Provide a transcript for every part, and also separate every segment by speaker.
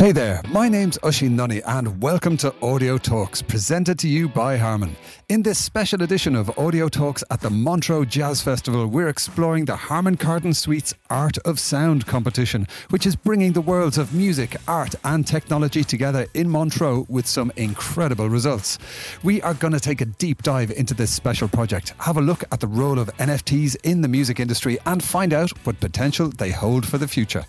Speaker 1: Hey there, my name's Oisín Lunny and welcome to Audio Talks, presented to you by Harman. In this special edition of Audio Talks at the Montreux Jazz Festival, we're exploring the Harman Kardon Suite's Art of Sound competition, which is bringing the worlds of music, art, and technology together in Montreux with some incredible results. We are going to take a deep dive into this special project, have a look at the role of NFTs in the music industry, and find out what potential they hold for the future.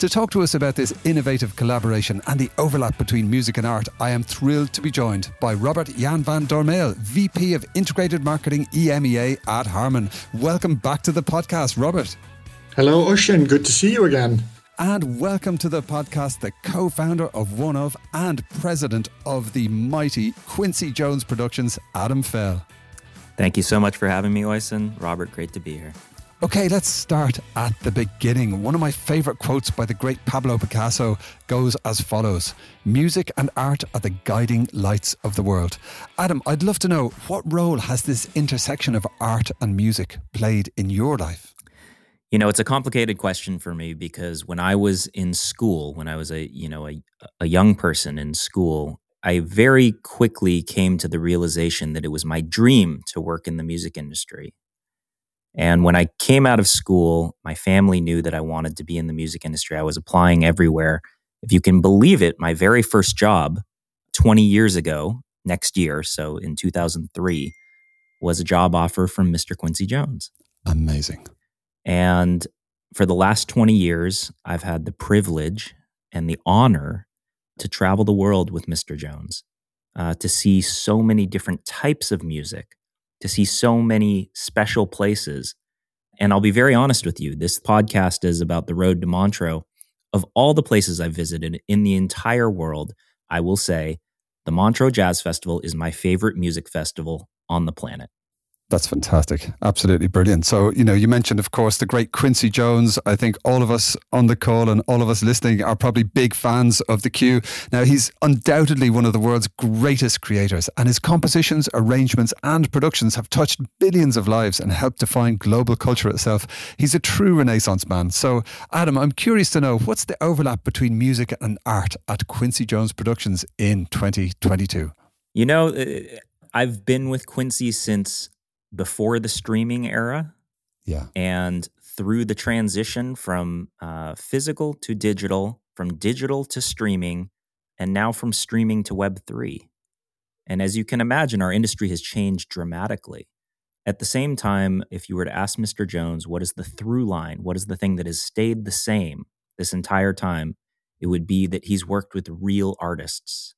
Speaker 1: To talk to us about this innovative collaboration and the overlap between music and art, I am thrilled to be joined by Robert Jan van Dormael, VP of Integrated Marketing EMEA at Harman. Welcome back to the podcast, Robert.
Speaker 2: Hello, Oisín. Good to see you again.
Speaker 1: And welcome to the podcast, the co founder of One of and president of the mighty Quincy Jones Productions, Adam Fell.
Speaker 3: Thank you so much for having me, Oisín. Robert, great to be here.
Speaker 1: Okay, let's start at the beginning. One of my favorite quotes by the great Pablo Picasso goes as follows Music and art are the guiding lights of the world. Adam, I'd love to know what role has this intersection of art and music played in your life?
Speaker 3: You know, it's a complicated question for me because when I was in school, when I was a, you know, a, a young person in school, I very quickly came to the realization that it was my dream to work in the music industry. And when I came out of school, my family knew that I wanted to be in the music industry. I was applying everywhere. If you can believe it, my very first job 20 years ago, next year, so in 2003, was a job offer from Mr. Quincy Jones.
Speaker 1: Amazing.
Speaker 3: And for the last 20 years, I've had the privilege and the honor to travel the world with Mr. Jones, uh, to see so many different types of music, to see so many special places. And I'll be very honest with you this podcast is about the road to Montreux. Of all the places I've visited in the entire world, I will say the Montreux Jazz Festival is my favorite music festival on the planet.
Speaker 1: That's fantastic. Absolutely brilliant. So, you know, you mentioned, of course, the great Quincy Jones. I think all of us on the call and all of us listening are probably big fans of the Q. Now, he's undoubtedly one of the world's greatest creators, and his compositions, arrangements, and productions have touched billions of lives and helped define global culture itself. He's a true Renaissance man. So, Adam, I'm curious to know what's the overlap between music and art at Quincy Jones Productions in 2022?
Speaker 3: You know, uh, I've been with Quincy since before the streaming era.
Speaker 1: Yeah.
Speaker 3: And through the transition from uh, physical to digital, from digital to streaming, and now from streaming to Web3. And as you can imagine, our industry has changed dramatically. At the same time, if you were to ask Mr. Jones, what is the through line? What is the thing that has stayed the same this entire time? It would be that he's worked with real artists,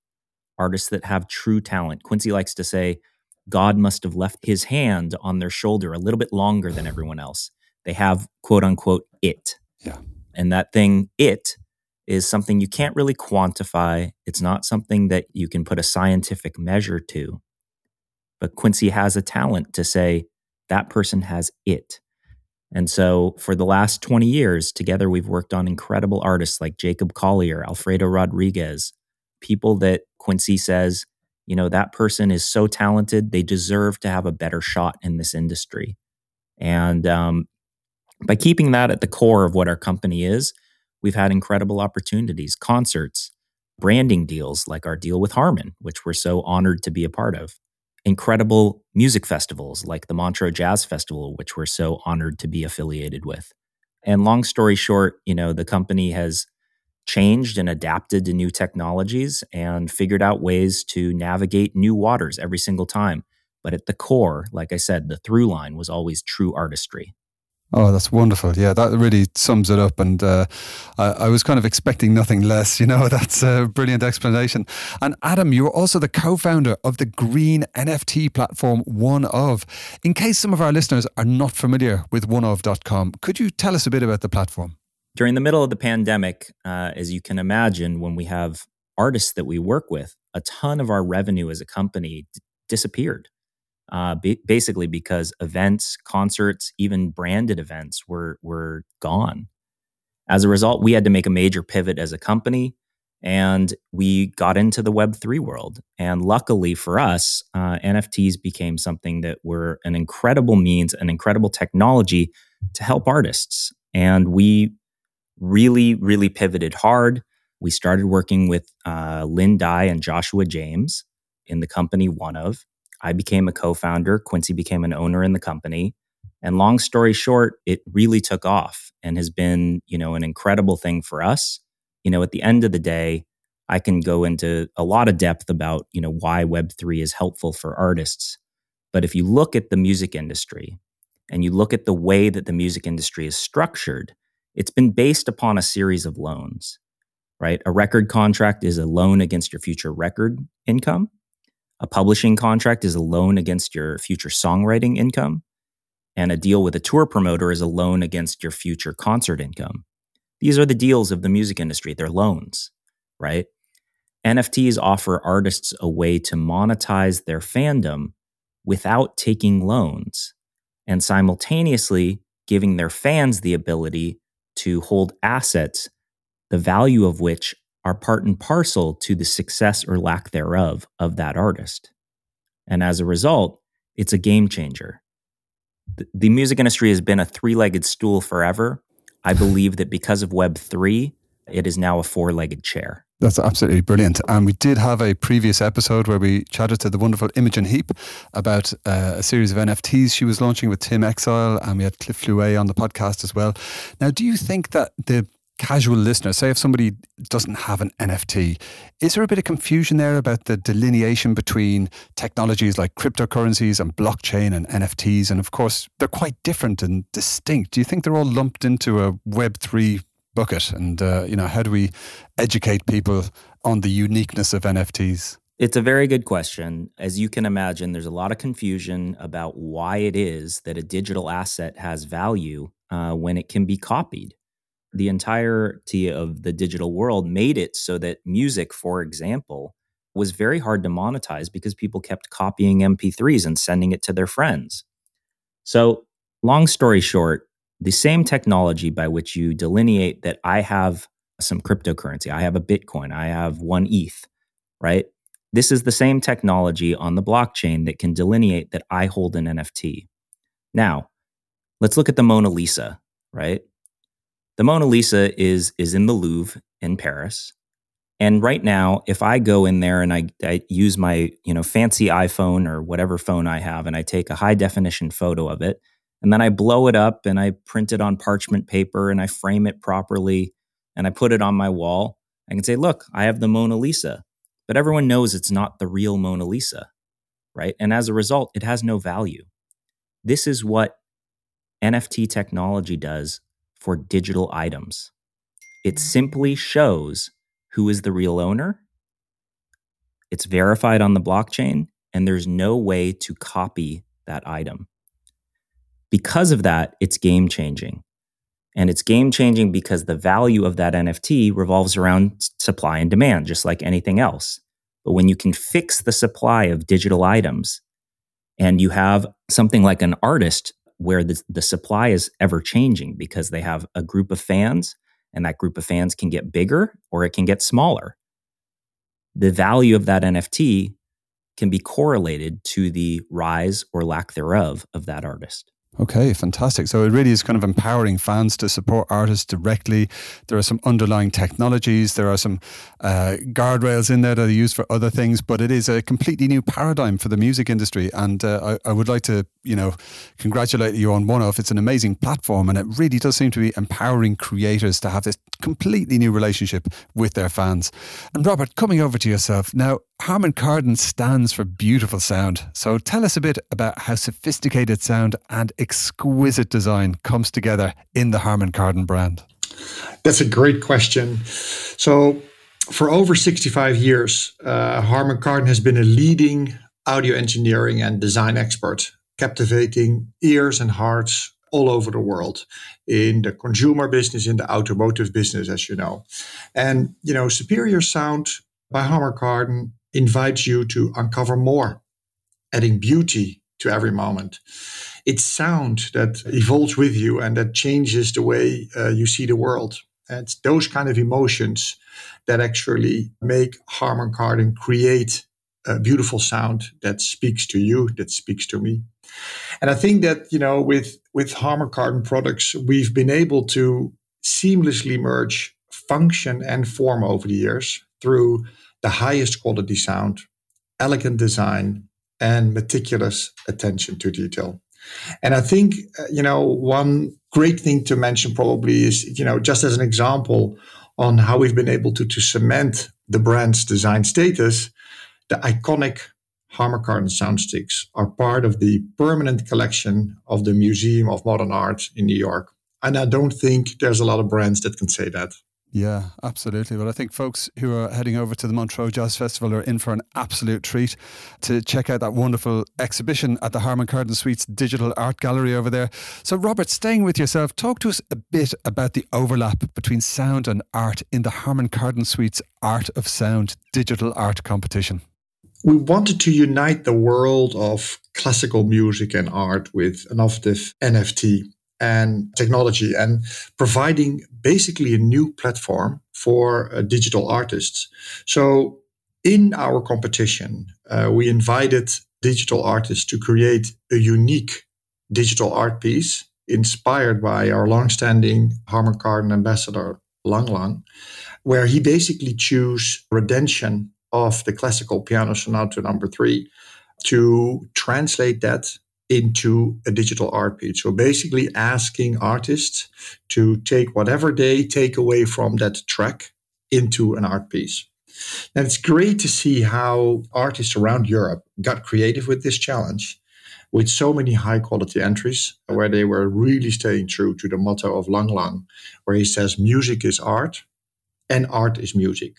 Speaker 3: artists that have true talent. Quincy likes to say, God must have left his hand on their shoulder a little bit longer than everyone else. They have quote unquote it.
Speaker 1: Yeah.
Speaker 3: And that thing, it, is something you can't really quantify. It's not something that you can put a scientific measure to. But Quincy has a talent to say, that person has it. And so for the last 20 years, together we've worked on incredible artists like Jacob Collier, Alfredo Rodriguez, people that Quincy says, you know, that person is so talented, they deserve to have a better shot in this industry. And um, by keeping that at the core of what our company is, we've had incredible opportunities, concerts, branding deals like our deal with Harman, which we're so honored to be a part of, incredible music festivals like the Montreux Jazz Festival, which we're so honored to be affiliated with. And long story short, you know, the company has changed and adapted to new technologies and figured out ways to navigate new waters every single time. But at the core, like I said, the through line was always true artistry.
Speaker 1: Oh, that's wonderful. Yeah, that really sums it up. And uh, I, I, was kind of expecting nothing less. You know, that's a brilliant explanation. And Adam, you're also the co founder of the green NFT platform One of. In case some of our listeners are not familiar with oneof.com, could you tell us a bit about the platform?
Speaker 3: During the middle of the pandemic, uh, as you can imagine, when we have artists that we work with, a ton of our revenue as a company d- disappeared. Uh, b- basically, because events, concerts, even branded events were were gone. As a result, we had to make a major pivot as a company, and we got into the Web three world. And luckily for us, uh, NFTs became something that were an incredible means, an incredible technology to help artists. And we really, really pivoted hard. We started working with uh, Lin Dai and Joshua James in the company One of. I became a co founder. Quincy became an owner in the company. And long story short, it really took off and has been, you know, an incredible thing for us. You know, at the end of the day, I can go into a lot of depth about, you know, why Web3 is helpful for artists. But if you look at the music industry and you look at the way that the music industry is structured, it's been based upon a series of loans, right? A record contract is a loan against your future record income. A publishing contract is a loan against your future songwriting income. And a deal with a tour promoter is a loan against your future concert income. These are the deals of the music industry. They're loans, right? NFTs offer artists a way to monetize their fandom without taking loans and simultaneously giving their fans the ability to hold assets, the value of which are part and parcel to the success or lack thereof of that artist. And as a result, it's a game changer. The, music industry has been a three legged stool forever. I believe that because of Web3, it is now a four legged chair.
Speaker 1: That's absolutely brilliant. And we did have a previous episode where we chatted to the wonderful Imogen Heap about uh, a series of NFTs she was launching with Tim Exile, and we had Cliff Fluet on the podcast as well. Now, do you think that the casual listener, say if somebody doesn't have an NFT, is there a bit of confusion there about the delineation between technologies like cryptocurrencies and blockchain and NFTs? And of course, they're quite different and distinct. Do you think they're all lumped into a Web3 bucket? And, uh, you know, how do we educate people on the uniqueness of NFTs?
Speaker 3: It's a very good question. As you can imagine, there's a lot of confusion about why it is that a digital asset has value uh, when it can be copied the entirety of the digital world made it so that music, for example, was very hard to monetize because people kept copying MP3s and sending it to their friends. So, long story short, the same technology by which you delineate that I have some cryptocurrency, I have a Bitcoin, I have one ETH, right? This is the same technology on the blockchain that can delineate that I hold an NFT. Now, let's look at the Mona Lisa, right? The Mona Lisa is is in the Louvre in Paris. And right now, if I go in there and I, I use my you know fancy iPhone or whatever phone I have, and I take a high definition photo of it, and then I blow it up and I print it on parchment paper and I frame it properly and I put it on my wall, I can say, look, I have the Mona Lisa. But everyone knows it's not the real Mona Lisa, right? And as a result, it has no value. This is what NFT technology does for digital items. It simply shows who is the real owner. It's verified on the blockchain, and there's no way to copy that item. Because of that, it's game changing. And it's game changing because the value of that NFT revolves around supply and demand, just like anything else. But when you can fix the supply of digital items and you have something like an artist where the, the supply is ever changing because they have a group of fans and that group of fans can get bigger or it can get smaller. The value of that NFT can be correlated to the rise or lack thereof of that artist.
Speaker 1: Okay, fantastic. So it really is kind of empowering fans to support artists directly. There are some underlying technologies, there are some uh, guardrails in there that are used for other things, but it is a completely new paradigm for the music industry. And uh, I, I, would like to, you know, congratulate you on OneOf. It's an amazing platform, and it really does seem to be empowering creators to have this completely new relationship with their fans. And Robert, coming over to yourself now, Harman Kardon stands for beautiful sound. So tell us a bit about how sophisticated sound and exquisite design comes together in the Harman Kardon brand.
Speaker 2: That's a great question. So, for over 65 years, uh, Harman Kardon has been a leading audio engineering and design expert, captivating ears and hearts all over the world in the consumer business, in the automotive business, as you know. And, you know, superior sound by Harman Kardon invites you to uncover more, adding beauty to every moment. It's sound that evolves with you and that changes the way uh, you see the world. And it's those kind of emotions that actually make Harman Kardon create a beautiful sound that speaks to you, that speaks to me. And I think that, you know, with, with Harman Kardon products, we've been able to seamlessly merge function and form over the years through the highest quality sound, elegant design, and meticulous attention to detail. And I think, uh, you know, one great thing to mention probably is, you know, just as an example on how we've been able to, to cement the brand's design status, the iconic Harman Kardon soundsticks are part of the permanent collection of the Museum of Modern Art in New York. And I don't think there's a lot of brands that can say that.
Speaker 1: Yeah, absolutely. Well, I think folks who are heading over to the Montreux Jazz Festival are in for an absolute treat to check out that wonderful exhibition at the Harman Kardon Suites Digital Art Gallery over there. So, Robert, staying with yourself, talk to us a bit about the overlap between sound and art in the Harman Kardon Suites Art of Sound Digital Art Competition.
Speaker 2: We wanted to unite the world of classical music and art with innovative NFT and technology and providing basically a new platform for uh, digital artists. So, in our competition, uh, we invited digital artists to create a unique digital art piece inspired by our longstanding Harman Kardon ambassador, Lang Lang, where he basically chose Redemption of the classical piano sonata number three to translate that into a digital art piece. So basically asking artists to take whatever they take away from that track into an art piece. And it's great to see how artists around Europe got creative with this challenge with so many high quality entries where they were really staying true to the motto of Lang Lang, where he says music is art and art is music.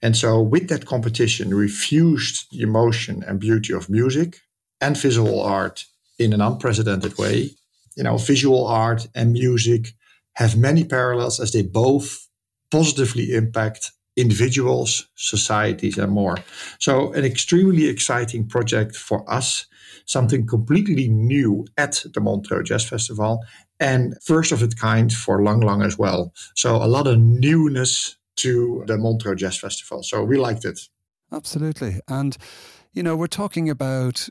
Speaker 2: And so with that competition, we fused the emotion and beauty of music and visual art in an unprecedented way. You know, visual art and music have many parallels as they both positively impact individuals, societies, and more. So, an extremely exciting project for us, something completely new at the Montreux Jazz Festival, and first of its kind for Lang Lang as well. So, a lot of newness to the Montreux Jazz Festival. So, we liked it.
Speaker 1: Absolutely. And, you know, we're talking about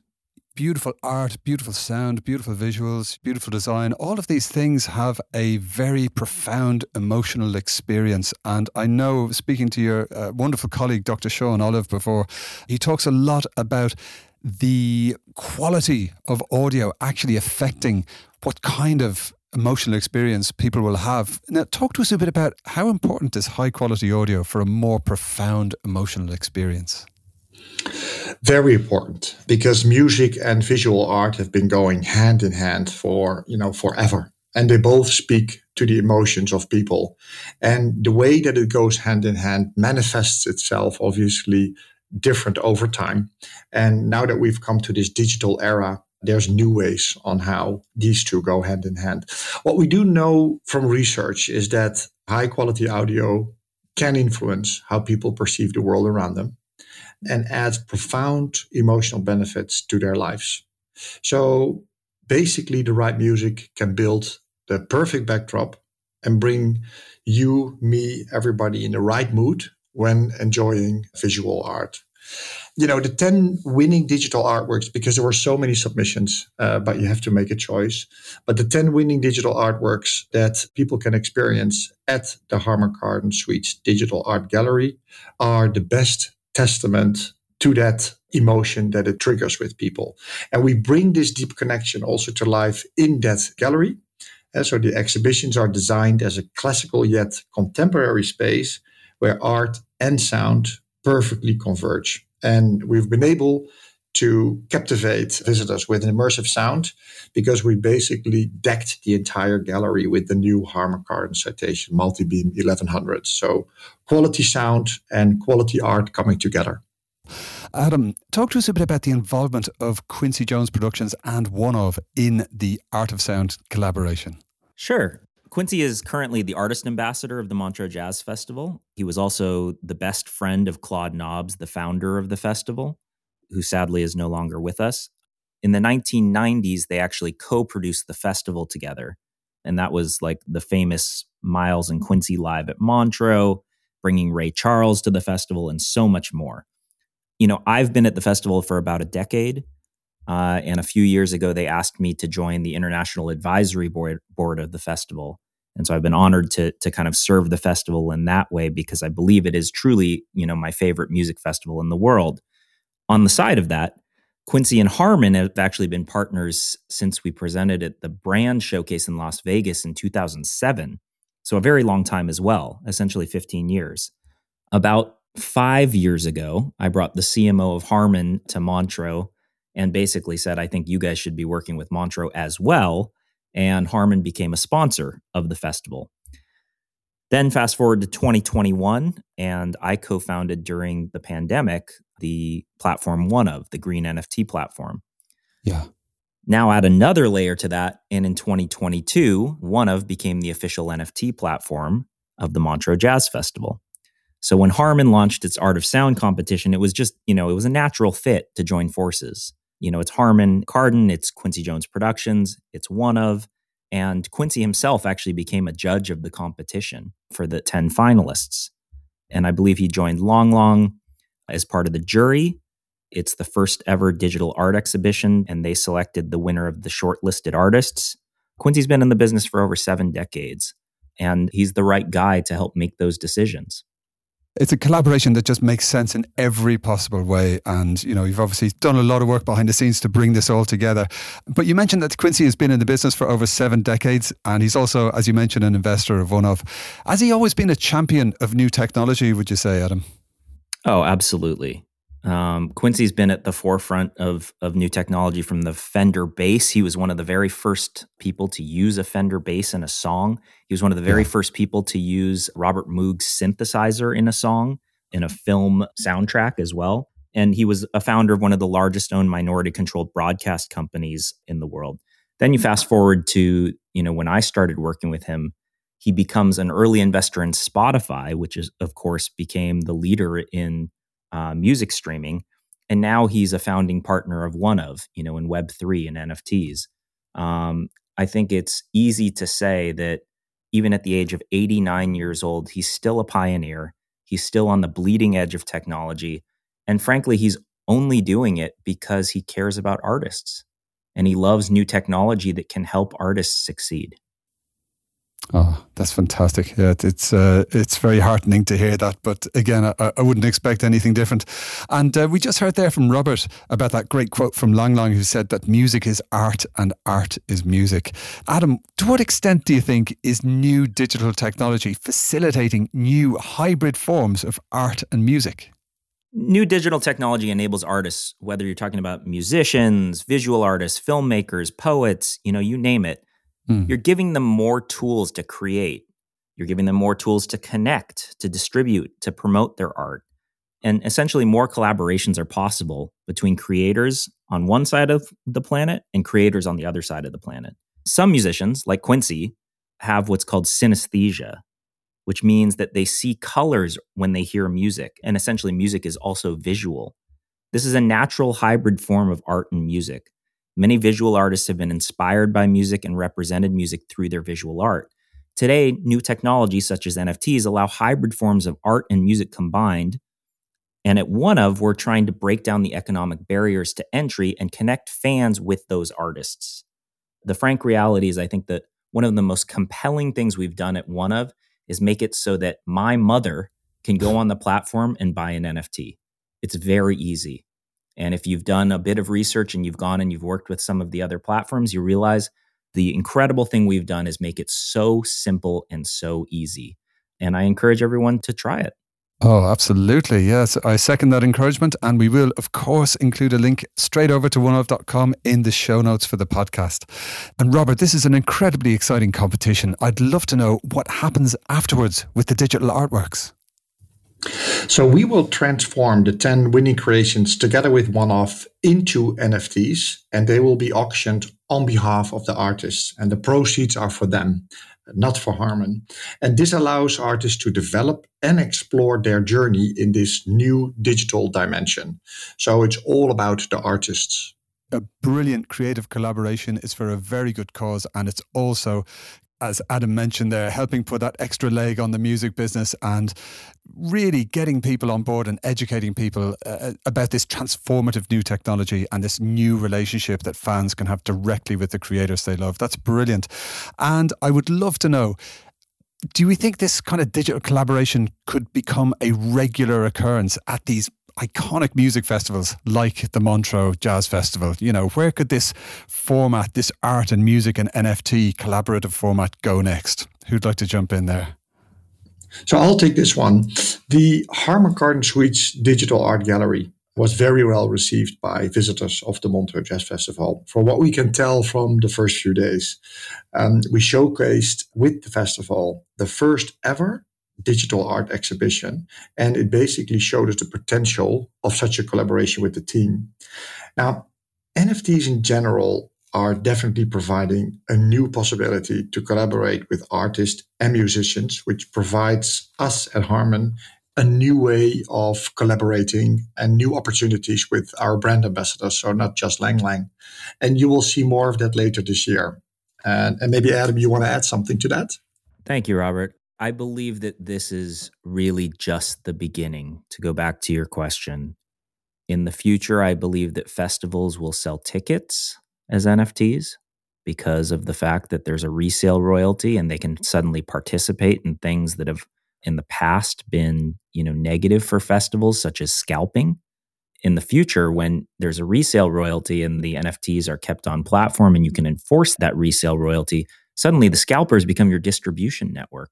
Speaker 1: beautiful art, beautiful sound, beautiful visuals, beautiful design. All of these things have a very profound emotional experience. And I know, speaking to your uh, wonderful colleague, Dr. Sean Olive, before, he talks a lot about the quality of audio actually affecting what kind of emotional experience people will have. Now, talk to us a bit about how important is high quality audio for a more profound emotional experience?
Speaker 2: Very important because music and visual art have been going hand in hand for, you know, forever. And they both speak to the emotions of people. And the way that it goes hand in hand manifests itself obviously different over time. And now that we've come to this digital era, there's new ways on how these two go hand in hand. What we do know from research is that high quality audio can influence how people perceive the world around them and adds profound emotional benefits to their lives. So basically, the right music can build the perfect backdrop and bring you, me, everybody in the right mood when enjoying visual art. You know, the 10 winning digital artworks, because there were so many submissions, uh, but you have to make a choice. But the 10 winning digital artworks that people can experience at the Harman Kardon Suites Digital Art Gallery are the best testament to that emotion that it triggers with people. And we bring this deep connection also to life in that gallery. And so the exhibitions are designed as a classical yet contemporary space where art and sound perfectly converge. And we've been able to captivate visitors with an immersive sound because we basically decked the entire gallery with the new Harman Kardon Citation multi-beam 1100. So quality sound and quality art coming together.
Speaker 1: Adam, talk to us a bit about the involvement of Quincy Jones Productions and One of in the Art of Sound collaboration.
Speaker 3: Sure. Quincy is currently the artist ambassador of the Montreux Jazz Festival. He was also the best friend of Claude Nobs, the founder of the festival who sadly is no longer with us. In the 1990s, they actually co produced the festival together. And that was like the famous Miles and Quincy Live at Montreux, bringing Ray Charles to the festival, and so much more. You know, I've been at the festival for about a decade. Uh, and a few years ago, they asked me to join the international advisory board, board of the festival. And so I've been honored to to kind of serve the festival in that way because I believe it is truly, you know, my favorite music festival in the world. On the side of that, Quincy and Harman have actually been partners since we presented at the brand showcase in Las Vegas in 2007. So a very long time as well, essentially 15 years. About five years ago, I brought the CMO of Harman to Montreux and basically said, I think you guys should be working with Montreux as well. And Harman became a sponsor of the festival. Then fast forward to 2021, and I co founded during the pandemic the platform one of, the green NFT platform.
Speaker 1: Yeah.
Speaker 3: Now add another layer to that. And in 2022, one of became the official NFT platform of the Montreux Jazz Festival. So when Harman launched its Art of Sound competition, it was just, you know, it was a natural fit to join forces. You know, it's Harman Kardon, it's Quincy Jones Productions, it's one of, And Quincy himself actually became a judge of the competition for the 10 finalists. And I believe he joined Lang Lang as part of the jury. It's the first ever digital art exhibition, and they selected the winner of the shortlisted artists. Quincy's been in the business for over seven decades, and he's the right guy to help make those decisions
Speaker 1: it's a collaboration that just makes sense in every possible way. And, you know, you've obviously done a lot of work behind the scenes to bring this all together. But you mentioned that Quincy has been in the business for over seven decades. And he's also, as you mentioned, an investor of one of. Has he always been a champion of new technology, would you say, Adam?
Speaker 3: Oh, absolutely. Um, Quincy's been at the forefront of of new technology from the Fender bass. He was one of the very first people to use a Fender bass in a song. He was one of the very yeah. first people to use Robert Moog's synthesizer in a song in a film soundtrack as well. And he was a founder of one of the largest owned minority controlled broadcast companies in the world. Then you fast forward to, you know, when I started working with him, he becomes an early investor in Spotify, which is of course became the leader in uh, music streaming. And now he's a founding partner of one of, you know, in Web3 and NFTs. Um, I think it's easy to say that even at the age of 89 years old, he's still a pioneer. He's still on the bleeding edge of technology. And frankly, he's only doing it because he cares about artists and he loves new technology that can help artists succeed.
Speaker 1: Oh, that's fantastic! Yeah, it's uh, it's very heartening to hear that. But again, I, I wouldn't expect anything different. And uh, we just heard there from Robert about that great quote from Lang Lang, who said that music is art and art is music. Adam, to what extent do you think is new digital technology facilitating new hybrid forms of art and music?
Speaker 3: New digital technology enables artists, whether you're talking about musicians, visual artists, filmmakers, poets, you know, you name it Mm. You're giving them more tools to create. You're giving them more tools to connect, to distribute, to promote their art. And essentially, more collaborations are possible between creators on one side of the planet and creators on the other side of the planet. Some musicians, like Quincy, have what's called synesthesia, which means that they see colors when they hear music. And essentially, music is also visual. This is a natural hybrid form of art and music. Many visual artists have been inspired by music and represented music through their visual art. Today, new technologies such as NFTs allow hybrid forms of art and music combined. And at one of, we're trying to break down the economic barriers to entry and connect fans with those artists. The frank reality is, I think that one of the most compelling things we've done at one of is make it so that my mother can go on the platform and buy an NFT. It's very easy. And if you've done a bit of research and you've gone and you've worked with some of the other platforms, you realize the incredible thing we've done is make it so simple and so easy. And I encourage everyone to try it.
Speaker 1: Oh, absolutely. Yes, I second that encouragement. And we will, of course, include a link straight over to oneof.com in the show notes for the podcast. And Robert, this is an incredibly exciting competition. I'd love to know what happens afterwards with the digital artworks.
Speaker 2: So we will transform the 10 winning creations together with OneOf into NFTs and they will be auctioned on behalf of the artists and the proceeds are for them, not for Harman. And this allows artists to develop and explore their journey in this new digital dimension. So it's all about the artists
Speaker 1: a brilliant creative collaboration is for a very good cause and it's also as Adam mentioned there, helping put that extra leg on the music business and really getting people on board and educating people uh, about this transformative new technology and this new relationship that fans can have directly with the creators they love. That's brilliant. And I would love to know do we think this kind of digital collaboration could become a regular occurrence at these iconic music festivals like the Montreux Jazz Festival? You know, where could this format, this art and music and NFT collaborative format go next? Who'd like to jump in there?
Speaker 2: So I'll take this one. The Harman Kardon Suites Digital Art Gallery was very well received by visitors of the Montreux Jazz Festival. For what we can tell from the first few days, um, we showcased with the festival the first ever digital art exhibition, and it basically showed us the potential of such a collaboration with the team. Now, NFTs in general are definitely providing a new possibility to collaborate with artists and musicians, which provides us at Harman a new way of collaborating and new opportunities with our brand ambassadors. So not just Lang Lang. And you will see more of that later this year. And, and maybe Adam, you want to add something to that?
Speaker 3: Thank you, Robert. I believe that this is really just the beginning. To go back to your question, in the future, I believe that festivals will sell tickets as NFTs because of the fact that there's a resale royalty and they can suddenly participate in things that have in the past been, you know, negative for festivals such as scalping. In the future, when there's a resale royalty and the NFTs are kept on platform and you can enforce that resale royalty, suddenly the scalpers become your distribution network.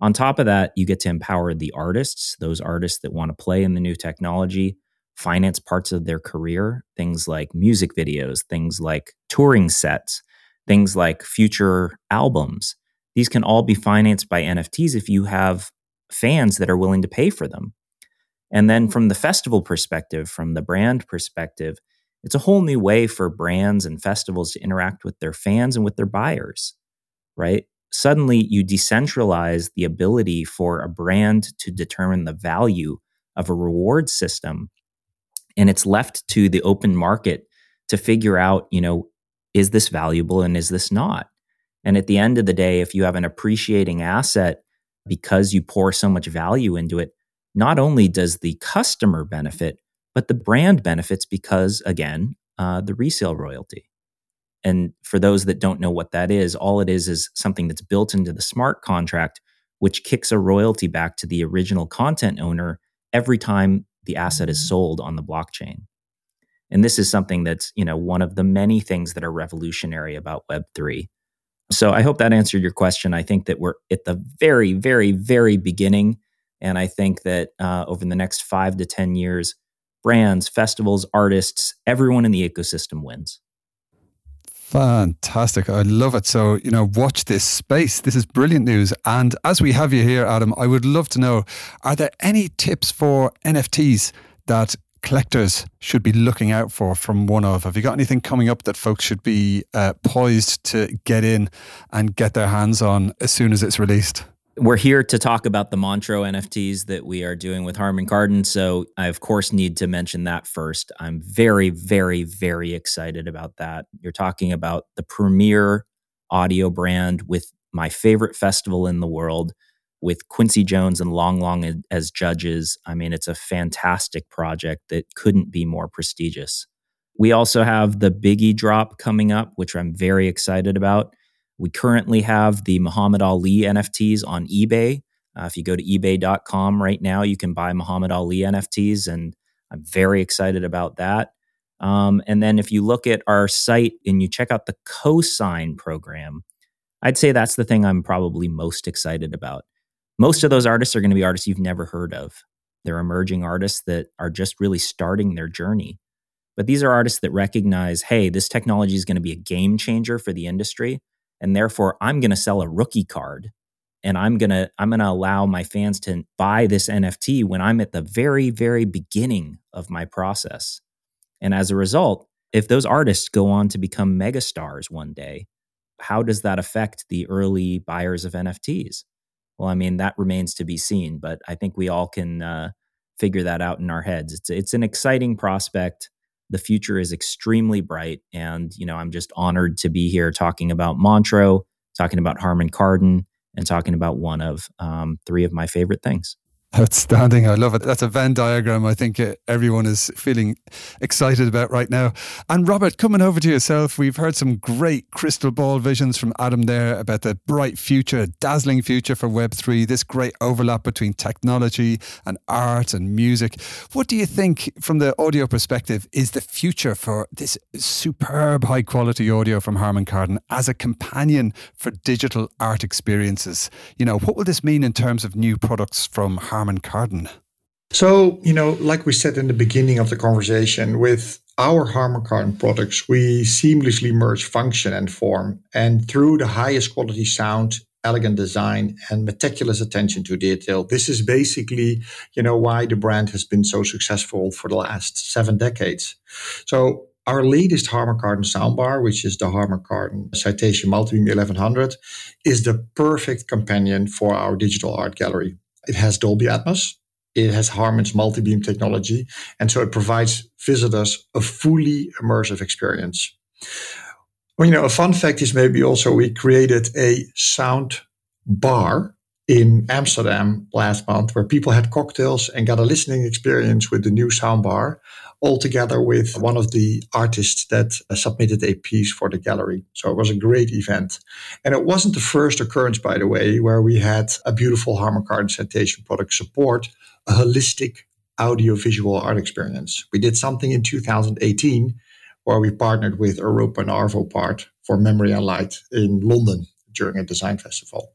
Speaker 3: On top of that, you get to empower the artists, those artists that want to play in the new technology, finance parts of their career, things like music videos, things like touring sets, things like future albums. These can all be financed by NFTs if you have fans that are willing to pay for them. And then from the festival perspective, from the brand perspective, it's a whole new way for brands and festivals to interact with their fans and with their buyers, right? Suddenly, you decentralize the ability for a brand to determine the value of a reward system. And it's left to the open market to figure out, you know, is this valuable and is this not? And at the end of the day, if you have an appreciating asset because you pour so much value into it, not only does the customer benefit, but the brand benefits because, again, uh, the resale royalty. And for those that don't know what that is, all it is is something that's built into the smart contract, which kicks a royalty back to the original content owner every time the asset is sold on the blockchain. And this is something that's, you know, one of the many things that are revolutionary about Web3 so I hope that answered your question. I think that we're at the very, very, very beginning. And I think that uh, over the next five to 10 years, brands, festivals, artists, everyone in the ecosystem wins.
Speaker 1: Fantastic. I love it. So, you know, watch this space. This is brilliant news. And as we have you here, Adam, I would love to know are there any tips for NFTs that collectors should be looking out for from one of? Have you got anything coming up that folks should be uh, poised to get in and get their hands on as soon as it's released?
Speaker 3: We're here to talk about the Montreux NFTs that we are doing with Harman Kardon. So I, of course, need to mention that first. I'm very, very, very excited about that. You're talking about the premier audio brand with my favorite festival in the world with Quincy Jones and Lang Lang as judges. I mean, it's a fantastic project that couldn't be more prestigious. We also have the Biggie drop coming up, which I'm very excited about. We currently have the Muhammad Ali NFTs on eBay. Uh, if you go to ebay.com right now, you can buy Muhammad Ali NFTs, and I'm very excited about that. Um, and then if you look at our site and you check out the cosign program, I'd say that's the thing I'm probably most excited about most of those artists are going to be artists you've never heard of. They're emerging artists that are just really starting their journey. But these are artists that recognize, hey, this technology is going to be a game changer for the industry. And therefore, I'm going to sell a rookie card and I'm going to I'm going to allow my fans to buy this NFT when I'm at the very very beginning of my process. And as a result, if those artists go on to become megastars one day, how does that affect the early buyers of NFTs? well, I mean, that remains to be seen, but I think we all can uh, figure that out in our heads. It's it's an exciting prospect. The future is extremely bright, and you know, I'm just honored to be here talking about Montreux, talking about Harman Kardon, and talking about one of um, three of my favorite things.
Speaker 1: Outstanding. I love it. That's a Venn diagram I think uh, everyone is feeling excited about right now. And Robert, coming over to yourself, we've heard some great crystal ball visions from Adam there about the bright future, dazzling future for Web3, this great overlap between technology and art and music. What do you think, from the audio perspective, is the future for this superb high quality audio from Harman Kardon as a companion for digital art experiences? You know, what will this mean in terms of new products from Harman?
Speaker 2: So, you know, like we said in the beginning of the conversation, with our Harman Kardon products, we seamlessly merge function and form. And through the highest quality sound, elegant design, and meticulous attention to detail, this is basically, you know, why the brand has been so successful for the last seven decades. So, our latest Harman Kardon soundbar, which is the Harman Kardon Citation Multibeam 1100, is the perfect companion for our digital art gallery. It has Dolby Atmos. It has Harman's multi-beam technology. And so it provides visitors a fully immersive experience. Well, you know, a fun fact is maybe also we created a sound bar in Amsterdam last month where people had cocktails and got a listening experience with the new soundbar all together with one of the artists that uh, submitted a piece for the gallery. So it was a great event. And it wasn't the first occurrence, by the way, where we had a beautiful Harman Kardon citation product support a holistic audio-visual art experience. We did something in 2018 where we partnered with Europa and Arvo Part for Memory and Light in London during a design festival.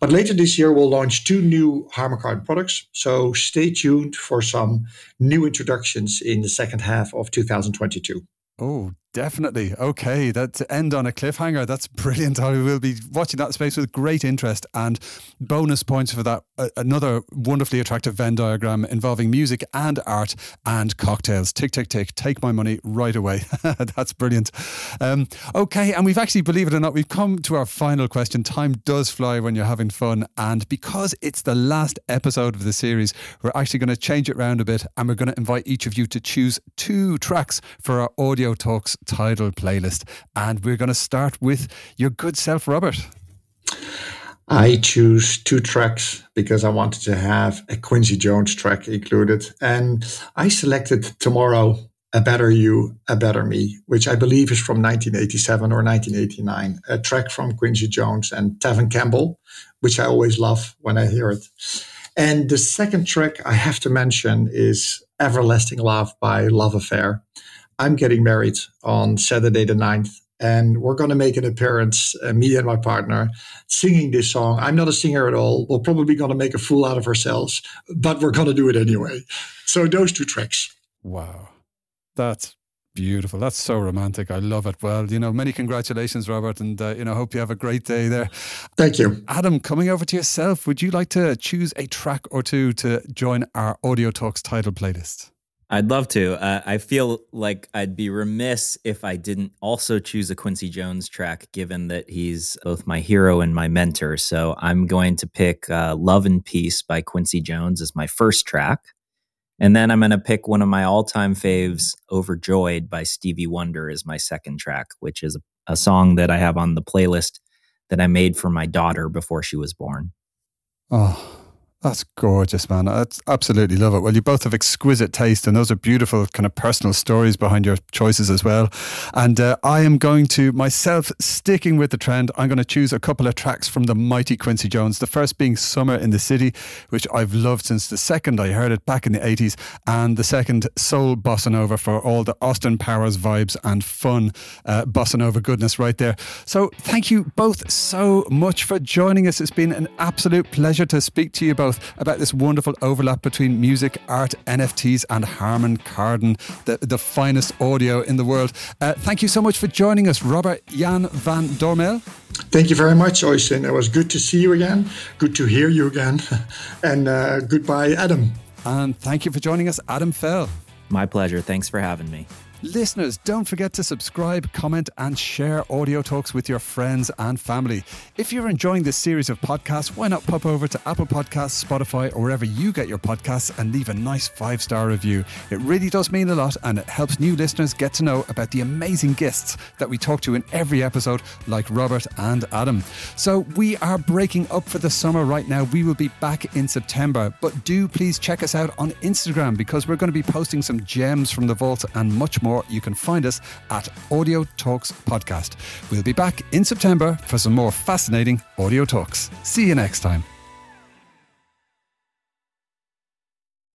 Speaker 2: But later this year, we'll launch two new Harman products. So stay tuned for some new introductions in the second half of 2022.
Speaker 1: Oh, definitely. Okay, that to end on a cliffhanger. That's brilliant. I will be watching that space with great interest and bonus points for that. Another wonderfully attractive Venn diagram involving music and art and cocktails. Tick, tick, tick. Take my money right away. That's brilliant. Um, okay, and we've actually, believe it or not, we've come to our final question. Time does fly when you're having fun, and because it's the last episode of the series, we're actually going to change it around a bit, and we're going to invite each of you to choose two tracks for our audio talks title playlist. And we're going to start with your good self, Robert.
Speaker 2: I choose two tracks because I wanted to have a Quincy Jones track included. And I selected Tomorrow, A Better You, A Better Me, which I believe is from 1987 or 1989, a track from Quincy Jones and Tevin Campbell, which I always love when I hear it. And the second track I have to mention is Everlasting Love by Love Affair. I'm getting married on Saturday the 9th, and we're going to make an appearance, uh, me and my partner, singing this song. I'm not a singer at all. We're probably going to make a fool out of ourselves, but we're going to do it anyway. So, those two tracks.
Speaker 1: Wow. That's beautiful. That's so romantic. I love it. Well, you know, many congratulations, Robert, and uh, you know, hope you have a great day there.
Speaker 2: Thank you,
Speaker 1: Adam. Coming over to yourself, would you like to choose a track or two to join our Audio Talks title playlist?
Speaker 3: I'd love to. Uh, I feel like I'd be remiss if I didn't also choose a Quincy Jones track, given that he's both my hero and my mentor. So I'm going to pick uh, Love and Peace by Quincy Jones as my first track. And then I'm going to pick one of my all time faves, Overjoyed by Stevie Wonder, as my second track, which is a, a song that I have on the playlist that I made for my daughter before she was born.
Speaker 1: Oh, that's gorgeous, man. I absolutely love it. Well, you both have exquisite taste, and those are beautiful, kind of personal stories behind your choices as well. And uh, I am going to myself, sticking with the trend, I'm going to choose a couple of tracks from the mighty Quincy Jones. The first being Summer in the City, which I've loved since the second I heard it back in the 80s, and the second, Soul Bossa Nova for all the Austin Powers vibes and fun uh, Bossa Nova goodness right there. So, thank you both so much for joining us. It's been an absolute pleasure to speak to you both both about this wonderful overlap between music, art, NFTs, and Harman Kardon, the, the finest audio in the world. Uh, thank you so much for joining us, Robert Jan van Dormael.
Speaker 2: Thank you very much, Oystein. It was good to see you again, good to hear you again, and uh, goodbye, Adam.
Speaker 1: And thank you for joining us, Adam Fell.
Speaker 3: My pleasure. Thanks for having me.
Speaker 1: Listeners, don't forget to subscribe, comment, and share Audio Talks with your friends and family. If you're enjoying this series of podcasts, why not pop over to Apple Podcasts, Spotify, or wherever you get your podcasts and leave a nice five star review? It really does mean a lot and it helps new listeners get to know about the amazing guests that we talk to in every episode, like Robert and Adam. So we are breaking up for the summer right now. We will be back in September, but do please check us out on Instagram because we're going to be posting some gems from the vault and much more more, you can find us at Audio Talks Podcast. We'll be back in September for some more fascinating audio talks. See you next time.